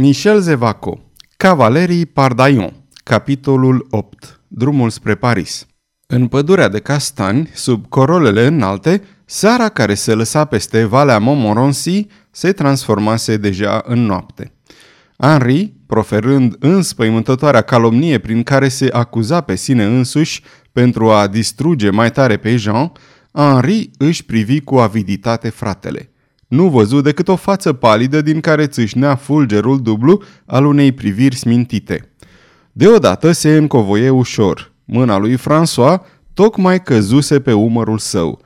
Michel Zevaco Cavalerii Pardaion Capitolul 8 Drumul spre Paris În pădurea de castani, sub corolele înalte, seara care se lăsa peste Valea Montmorency se transformase deja în noapte. Henri, proferând înspăimântătoarea calomnie prin care se acuza pe sine însuși pentru a distruge mai tare pe Jean, Henri își privi cu aviditate fratele – nu văzu decât o față palidă din care țâșnea fulgerul dublu al unei priviri smintite. Deodată se încovoie ușor. Mâna lui François tocmai căzuse pe umărul său.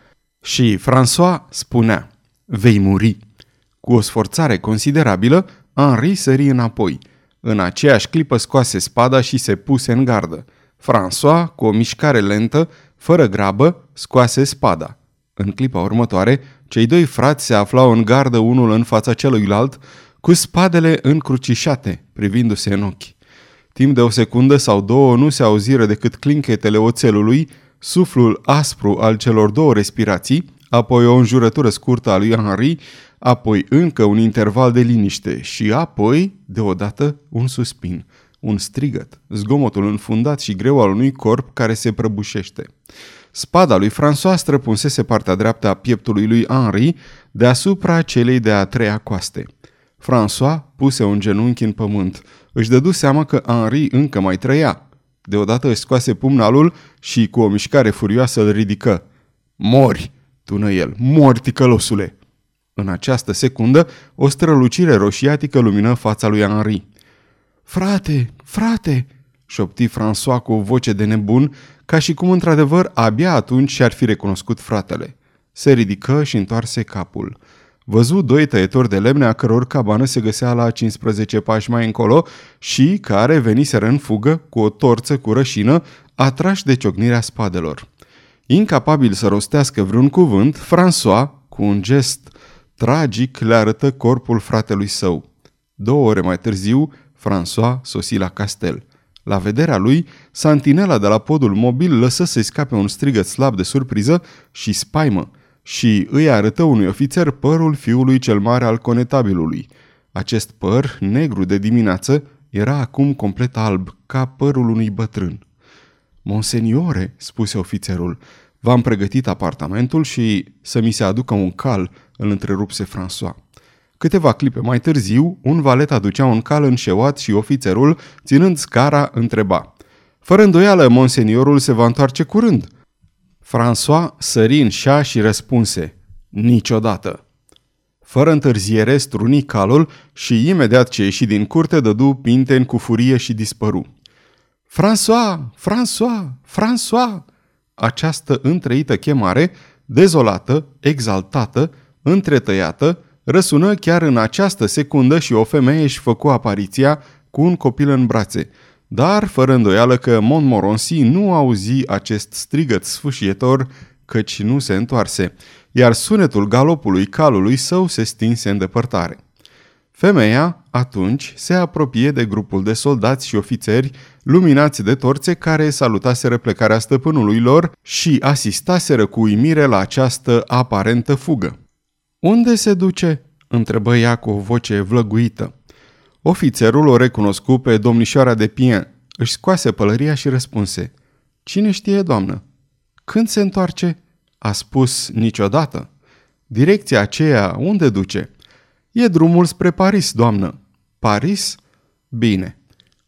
Și François spunea, vei muri. Cu o sforțare considerabilă, Henri sări înapoi. În aceeași clipă scoase spada și se puse în gardă. François, cu o mișcare lentă, fără grabă, scoase spada. În clipa următoare, cei doi frați se aflau în gardă unul în fața celuilalt, cu spadele încrucișate, privindu-se în ochi. Timp de o secundă sau două nu se auziră decât clinchetele oțelului, suflul aspru al celor două respirații, apoi o înjurătură scurtă a lui Henri, apoi încă un interval de liniște și apoi, deodată, un suspin, un strigăt, zgomotul înfundat și greu al unui corp care se prăbușește. Spada lui François străpunsese partea dreaptă a pieptului lui Henri deasupra celei de-a treia coaste. François puse un genunchi în pământ. Își dădu seama că Henri încă mai trăia. Deodată își scoase pumnalul și cu o mișcare furioasă îl ridică. Mori, tună el, mori, ticălosule! În această secundă, o strălucire roșiatică lumină fața lui Henri. Frate, frate, șopti François cu o voce de nebun, ca și cum într-adevăr abia atunci și-ar fi recunoscut fratele. Se ridică și întoarse capul. Văzu doi tăietori de lemne a căror cabană se găsea la 15 pași mai încolo și care veniseră în fugă cu o torță cu rășină, atrași de ciocnirea spadelor. Incapabil să rostească vreun cuvânt, François, cu un gest tragic, le arătă corpul fratelui său. Două ore mai târziu, François sosi la castel. La vederea lui, santinela de la podul mobil lăsă să-i scape un strigăt slab de surpriză și spaimă și îi arătă unui ofițer părul fiului cel mare al conetabilului. Acest păr, negru de dimineață, era acum complet alb, ca părul unui bătrân. Monseniore, spuse ofițerul, v-am pregătit apartamentul și să mi se aducă un cal, îl întrerupse François. Câteva clipe mai târziu, un valet aducea un cal înșeuat și ofițerul, ținând scara, întreba. Fără îndoială, monseniorul se va întoarce curând. François sări în șa și răspunse. Niciodată. Fără întârziere, struni calul și imediat ce ieși din curte, dădu pinten cu furie și dispăru. François! François! François! Această întreită chemare, dezolată, exaltată, întretăiată, răsună chiar în această secundă și o femeie își făcu apariția cu un copil în brațe. Dar, fără îndoială că Montmorency nu auzi acest strigăt sfâșietor, căci nu se întoarse, iar sunetul galopului calului său se stinse în depărtare. Femeia, atunci, se apropie de grupul de soldați și ofițeri luminați de torțe care salutaseră plecarea stăpânului lor și asistaseră cu uimire la această aparentă fugă. Unde se duce?" întrebă ea cu o voce vlăguită. Ofițerul o recunoscu pe domnișoara de Pien. Își scoase pălăria și răspunse. Cine știe, doamnă? Când se întoarce? A spus niciodată. Direcția aceea unde duce? E drumul spre Paris, doamnă. Paris? Bine.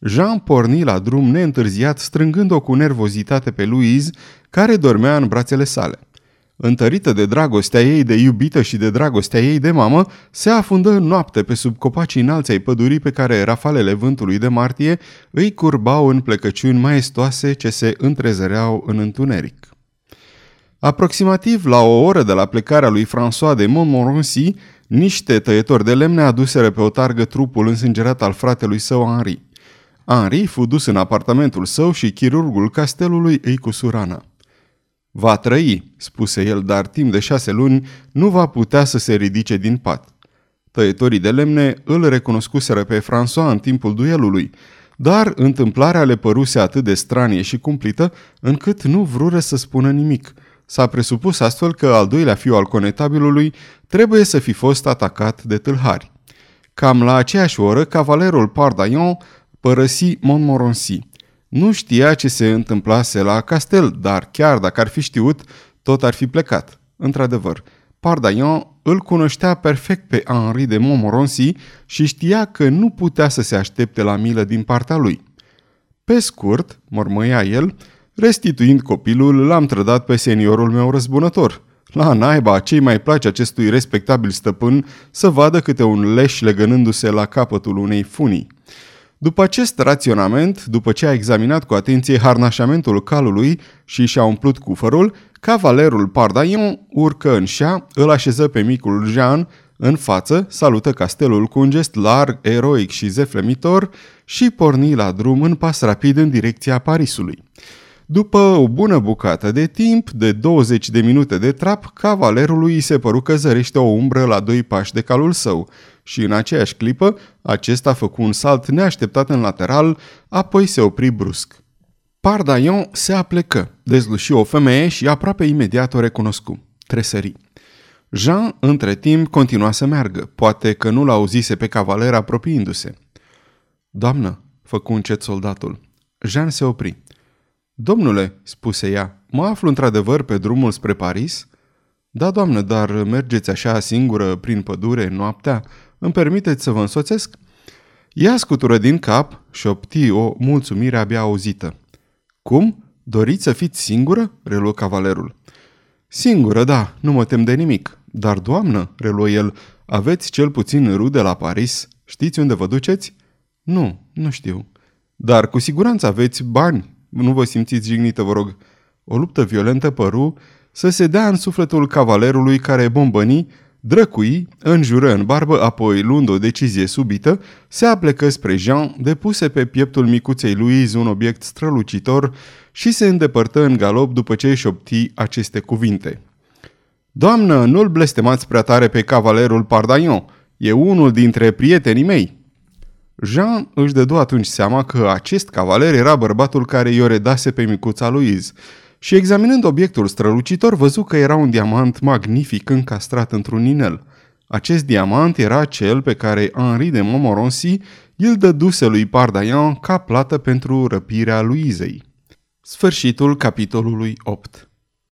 Jean porni la drum neîntârziat, strângând-o cu nervozitate pe Louise, care dormea în brațele sale. Întărită de dragostea ei de iubită și de dragostea ei de mamă, se afundă în noapte pe sub copacii înalți ai pădurii pe care rafalele vântului de martie îi curbau în plecăciuni maestoase ce se întrezăreau în întuneric. Aproximativ la o oră de la plecarea lui François de Montmorency, niște tăietori de lemne aduseră pe o targă trupul însângerat al fratelui său Henri. Henri fu dus în apartamentul său și chirurgul castelului îi cu surana. Va trăi, spuse el, dar timp de șase luni nu va putea să se ridice din pat. Tăietorii de lemne îl recunoscuseră pe François în timpul duelului, dar întâmplarea le păruse atât de stranie și cumplită, încât nu vrură să spună nimic. S-a presupus astfel că al doilea fiu al conetabilului trebuie să fi fost atacat de tâlhari. Cam la aceeași oră, cavalerul Pardaillon părăsi Montmorency. Nu știa ce se întâmplase la castel, dar chiar dacă ar fi știut, tot ar fi plecat. Într-adevăr, Pardaillon îl cunoștea perfect pe Henri de Montmorency și știa că nu putea să se aștepte la milă din partea lui. Pe scurt, mormăia el, restituind copilul, l-am trădat pe seniorul meu răzbunător. La naiba, ce mai place acestui respectabil stăpân să vadă câte un leș legănându-se la capătul unei funii. După acest raționament, după ce a examinat cu atenție harnașamentul calului și și-a umplut cufărul, cavalerul Pardaion urcă în șa, îl așeză pe micul Jean în față, salută castelul cu un gest larg, eroic și zeflemitor și porni la drum în pas rapid în direcția Parisului. După o bună bucată de timp, de 20 de minute de trap, cavalerului se păru că zărește o umbră la doi pași de calul său și în aceeași clipă acesta făcu un salt neașteptat în lateral, apoi se opri brusc. Pardaion se aplecă, dezluși o femeie și aproape imediat o recunoscu. Tresări. Jean, între timp, continua să meargă. Poate că nu l-auzise pe cavaler apropiindu-se. Doamnă, făcu încet soldatul. Jean se opri. Domnule, spuse ea, mă aflu într-adevăr pe drumul spre Paris? Da, doamnă, dar mergeți așa singură prin pădure noaptea? Îmi permiteți să vă însoțesc? Ea scutură din cap și opti o mulțumire abia auzită. Cum? Doriți să fiți singură? reluă cavalerul. Singură, da, nu mă tem de nimic. Dar, doamnă, reluă el, aveți cel puțin rude la Paris? Știți unde vă duceți? Nu, nu știu. Dar cu siguranță aveți bani, nu vă simțiți jignită, vă rog. O luptă violentă păru să se dea în sufletul cavalerului care bombăni, drăcui, înjură în barbă, apoi, luând o decizie subită, se aplecă spre Jean, depuse pe pieptul micuței Louise un obiect strălucitor și se îndepărtă în galop după ce își opti aceste cuvinte. Doamnă, nu-l blestemați prea tare pe cavalerul Pardaion. E unul dintre prietenii mei. Jean își dădu atunci seama că acest cavaler era bărbatul care i-o redase pe micuța Louise și examinând obiectul strălucitor văzu că era un diamant magnific încastrat într-un inel. Acest diamant era cel pe care Henri de Montmorency îl dăduse lui Pardaillan ca plată pentru răpirea Luizei. Sfârșitul capitolului 8